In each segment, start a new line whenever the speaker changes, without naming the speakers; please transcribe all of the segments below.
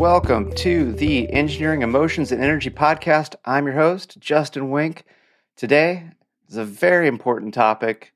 Welcome to the Engineering Emotions and Energy Podcast. I'm your host, Justin Wenck. Today is a very important topic,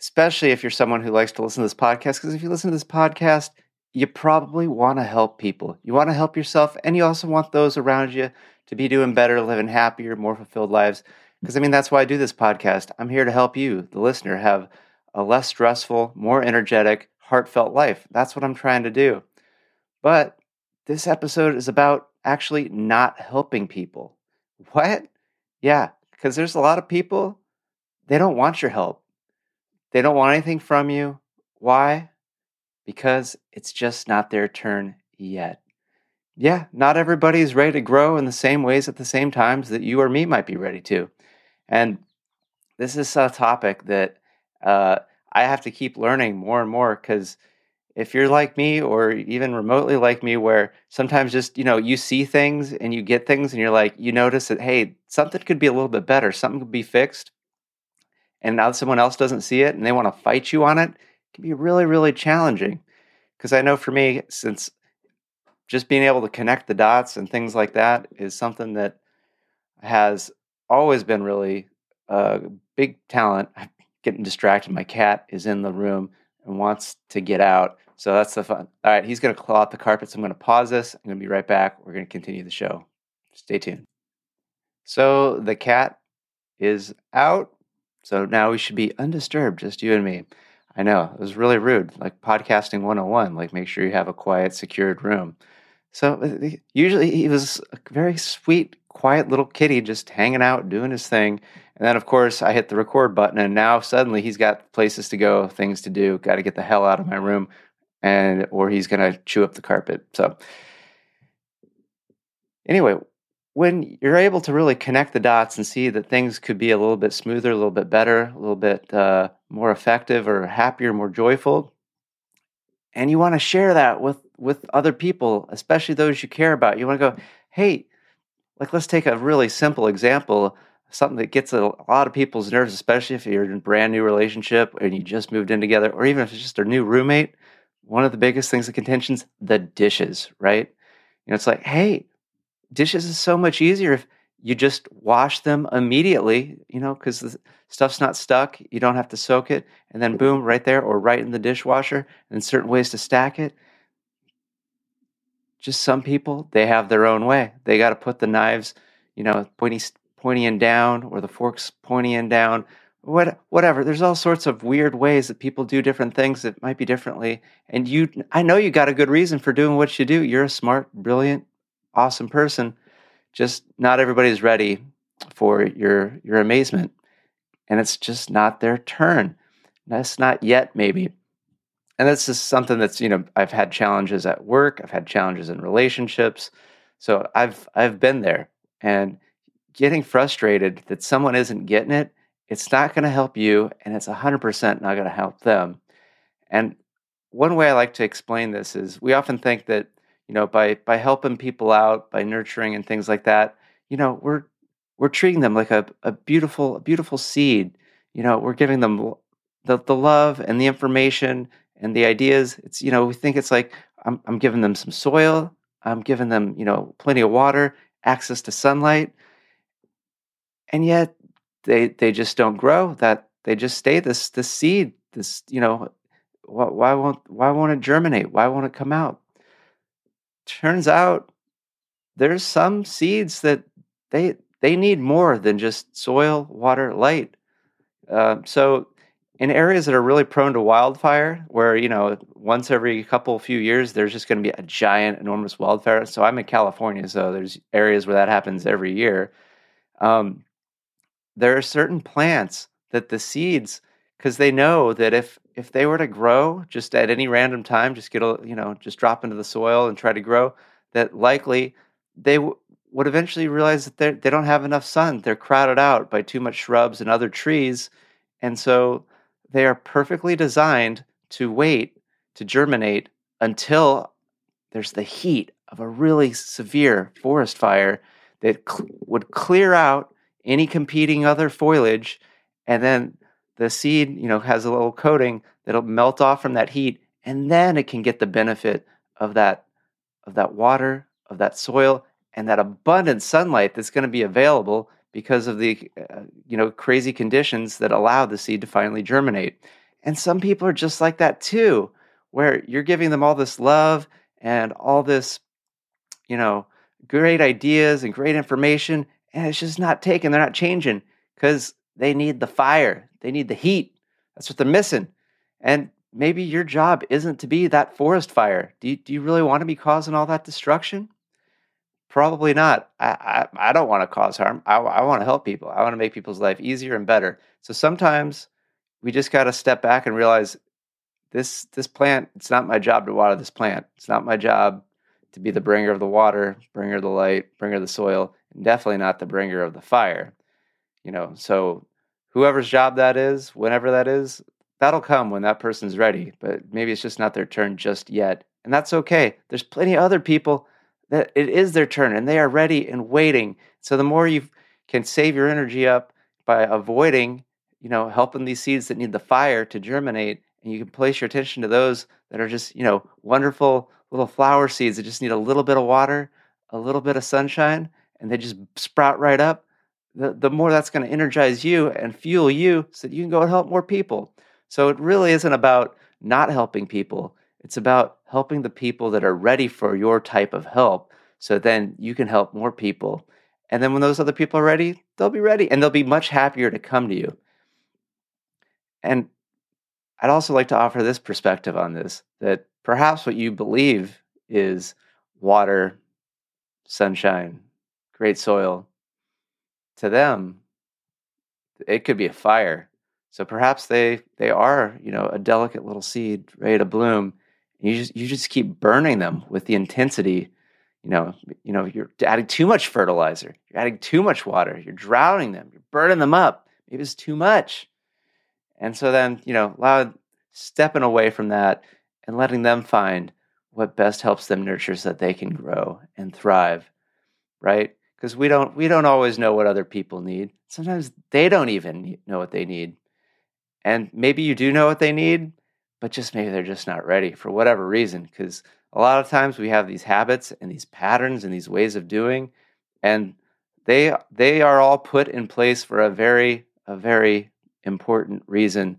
especially if you're someone who likes to listen to this podcast. Because if you listen to this podcast, you probably want to help people. You want to help yourself, and you also want those around you to be doing better, living happier, more fulfilled lives. Because I mean, that's why I do this podcast. I'm here to help you, the listener, have a less stressful, more energetic, heartfelt life. That's what I'm trying to do. But this episode is about actually not helping people. What? Yeah, because there's a lot of people, they don't want your help. They don't want anything from you. Why? Because it's just not their turn yet. Yeah, not everybody is ready to grow in the same ways at the same times that you or me might be ready to. And this is a topic that uh, I have to keep learning more and more because if you're like me or even remotely like me where sometimes just you know you see things and you get things and you're like you notice that hey something could be a little bit better something could be fixed and now someone else doesn't see it and they want to fight you on it, it can be really really challenging. Because i know for me since just being able to connect the dots and things like that is something that has always been really a big talent. I'm getting distracted. My cat is in the room and wants to get out so that's the fun. All right, he's going to claw out the carpet. So I'm going to pause this. I'm going to be right back. We're going to continue the show. Stay tuned. So the cat is out. So now we should be undisturbed, just you and me. I know it was really rude, like podcasting 101. Like, make sure you have a quiet, secured room. So uh, usually he was a very sweet, quiet little kitty just hanging out, doing his thing. And then, of course, I hit the record button, and now suddenly he's got places to go, things to do. Got to get the hell out of my room and or he's going to chew up the carpet. So anyway, when you're able to really connect the dots and see that things could be a little bit smoother, a little bit better, a little bit uh, more effective or happier, more joyful, and you want to share that with with other people, especially those you care about, you want to go, hey, like let's take a really simple example something that gets a, lot of people's nerves, especially if you're in a brand new relationship and you just moved in together, or even if it's just a new roommate one of the biggest things of contentions the dishes right? You know it's like hey dishes is so much easier if you just wash them immediately you know because the stuff's not stuck you don't have to soak it and then boom right there or right in the dishwasher and certain ways to stack it. Just some people they have their own way. They got to put the knives you know pointy pointy end down or the forks pointy end down what whatever. There's all sorts of weird ways that people do different things that might be differently and you i know you got a good reason for doing what you do. You're a smart brilliant awesome person. Just not everybody's ready for your your amazement and it's just not their turn. That's not yet maybe. And this is something that's you know i've had challenges at work i've had challenges in relationships. So i've i've been there and getting frustrated that someone isn't getting it it's not going to help you and it's 100% not going to help them. And one way I like to explain this is we often think that, you know, by by helping people out, by nurturing and things like that, you know, we're we're treating them like a, a beautiful a beautiful seed. You know, we're giving them the, the love and the information and the ideas. It's, you know, we think it's like I'm I'm giving them some soil, I'm giving them, you know, plenty of water, access to sunlight. And yet they they just don't grow. That they just stay this this seed. This you know why, why won't why won't it germinate? Why won't it come out? Turns out there's some seeds that they they need more than just soil, water, light. Uh, so in areas that are really prone to wildfire, where you know once every couple few years there's just going to be a giant, enormous wildfire. So I'm in California, so there's areas where that happens every year. Um, there are certain plants that the seeds because they know that if if they were to grow just at any random time just get a you know just drop into the soil and try to grow that likely they w- would eventually realize that they don't have enough sun. They're crowded out by too much shrubs and other trees and so they are perfectly designed to wait to germinate until there's the heat of a really severe forest fire that cl- would clear out any competing other foliage, and then the seed, you know, has a little coating that'll melt off from that heat, and then it can get the benefit of that of that water, of that soil, and that abundant sunlight that's going to be available because of the uh, you know crazy conditions that allow the seed to finally germinate. And some people are just like that too, where you're giving them all this love and all this you know great ideas and great information and it's just not taking. They're not changing because they need the fire, they need the heat. That's what they're missing. And maybe your job isn't to be that forest fire. Do you, do you really want to be causing all that destruction? Probably not. I, I, I don't want to cause harm. I, I want to help people. I want to make people's life easier and better. So sometimes we just got to step back and realize this this plant. It's not my job to water this plant. It's not my job to be the bringer of the water, bringer of the light, bringer of the soil, definitely not the bringer of the fire. You know, so whoever's job that is, whenever that is, that'll come when that person's ready. But maybe it's just not their turn just yet, and that's okay. There's plenty of other people that it is their turn and they are ready and waiting. So the more you can save your energy up by avoiding, you know, helping these seeds that need the fire to germinate, and you can place your attention to those that are just, you know, wonderful little flower seeds that just need a little bit of water, a little bit of sunshine, and they just sprout right up. The, the more that's going to energize you and fuel you so that you can go and help more people. So it really isn't about not helping people. It's about helping the people that are ready for your type of help so then you can help more people. And then when those other people are ready, they'll be ready and they'll be much happier to come to you. And I'd also like to offer this perspective on this that perhaps what you believe is water, sunshine, great soil, to them, it could be a fire. So perhaps they they are, you know, a delicate little seed ready to bloom you just you just keep burning them with the intensity. You know, you know, you're adding too much fertilizer, you're adding too much water, you're drowning them, you're burning them up. Maybe it's too much. And so then, you know, allow stepping away from that and letting them find what best helps them nurture so that they can grow and thrive. Right? Because we don't we don't always know what other people need. Sometimes they don't even know what they need. And maybe you do know what they need, but just maybe they're just not ready for whatever reason. Because a lot of times we have these habits and these patterns and these ways of doing, and they they are all put in place for a very a very important reason,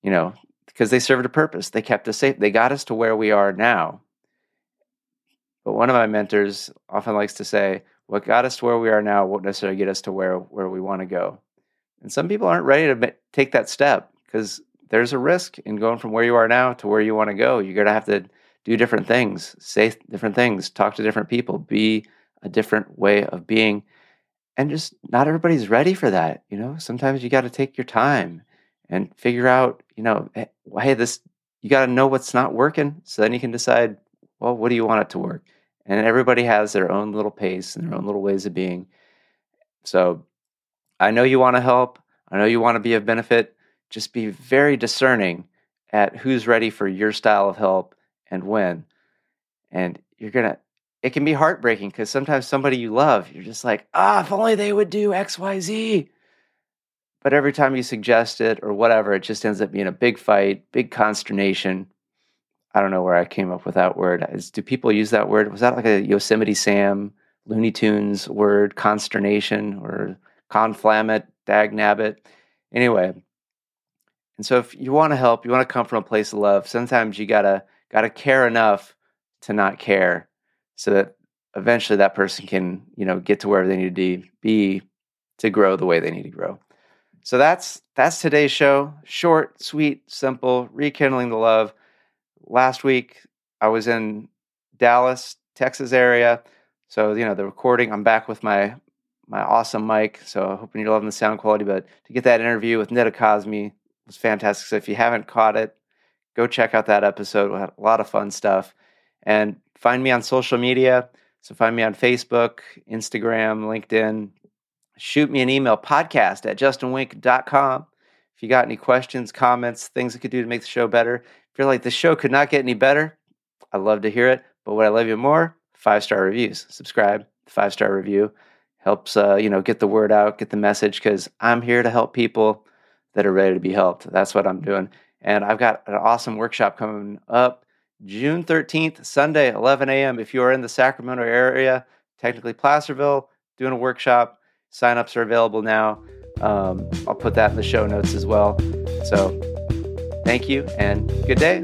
you know, because they served a purpose. They kept us safe. They got us to where we are now. But one of my mentors often likes to say, "What got us to where we are now won't necessarily get us to where where we want to go." And some people aren't ready to take that step because there's a risk in going from where you are now to where you want to go. You're going to have to do different things, say different things, talk to different people, be a different way of being. And just not everybody's ready for that. You know, sometimes you got to take your time and figure out, you know, hey, this, you got to know what's not working. So then you can decide, well, what do you want it to work? And everybody has their own little pace and their own little ways of being. So I know you want to help. I know you want to be of benefit just be very discerning at who's ready for your style of help and when. And you're going to, it can be heartbreaking because sometimes somebody you love, you're just like, ah, if only they would do XYZ. But every time you suggest it or whatever, it just ends up being a big fight, big consternation. I don't know where I came up with that word. Is, do people use that word? Was that like a Yosemite Sam, Looney Tunes word, consternation or conflammate, dag nabbit? Anyway, and so if you want to help, you want to come from a place of love, sometimes you gotta gotta care enough to not care so that eventually that person can, you know, get to wherever they need to be to grow the way they need to grow. So that's that's today's show. Short, sweet, simple, rekindling the love. Last week I was in Dallas, Texas area. So, you know, the recording, I'm back with my my awesome mic. So hoping you're loving the sound quality. But to get that interview with Nita Cosme, was fantastic. So if you haven't caught it, go check out that episode. We had a lot of fun stuff. And find me on social media. So find me on Facebook, Instagram, LinkedIn. Shoot me an email, podcast at justinwenck.com. If you got any questions, comments, things I could do to make the show better. If you're like, the show could not get any better, I'd love to hear it. But what I love you more, five star reviews. Subscribe, five star review helps uh, you know get the word out, get the message because I'm here to help people that are ready to be helped. That's what I'm doing. And I've got an awesome workshop coming up June 13th, Sunday, 11 a.m. If you are in the Sacramento area, technically Placerville, doing a workshop, signups are available now. Um, I'll put that in the show notes as well. So thank you and good day.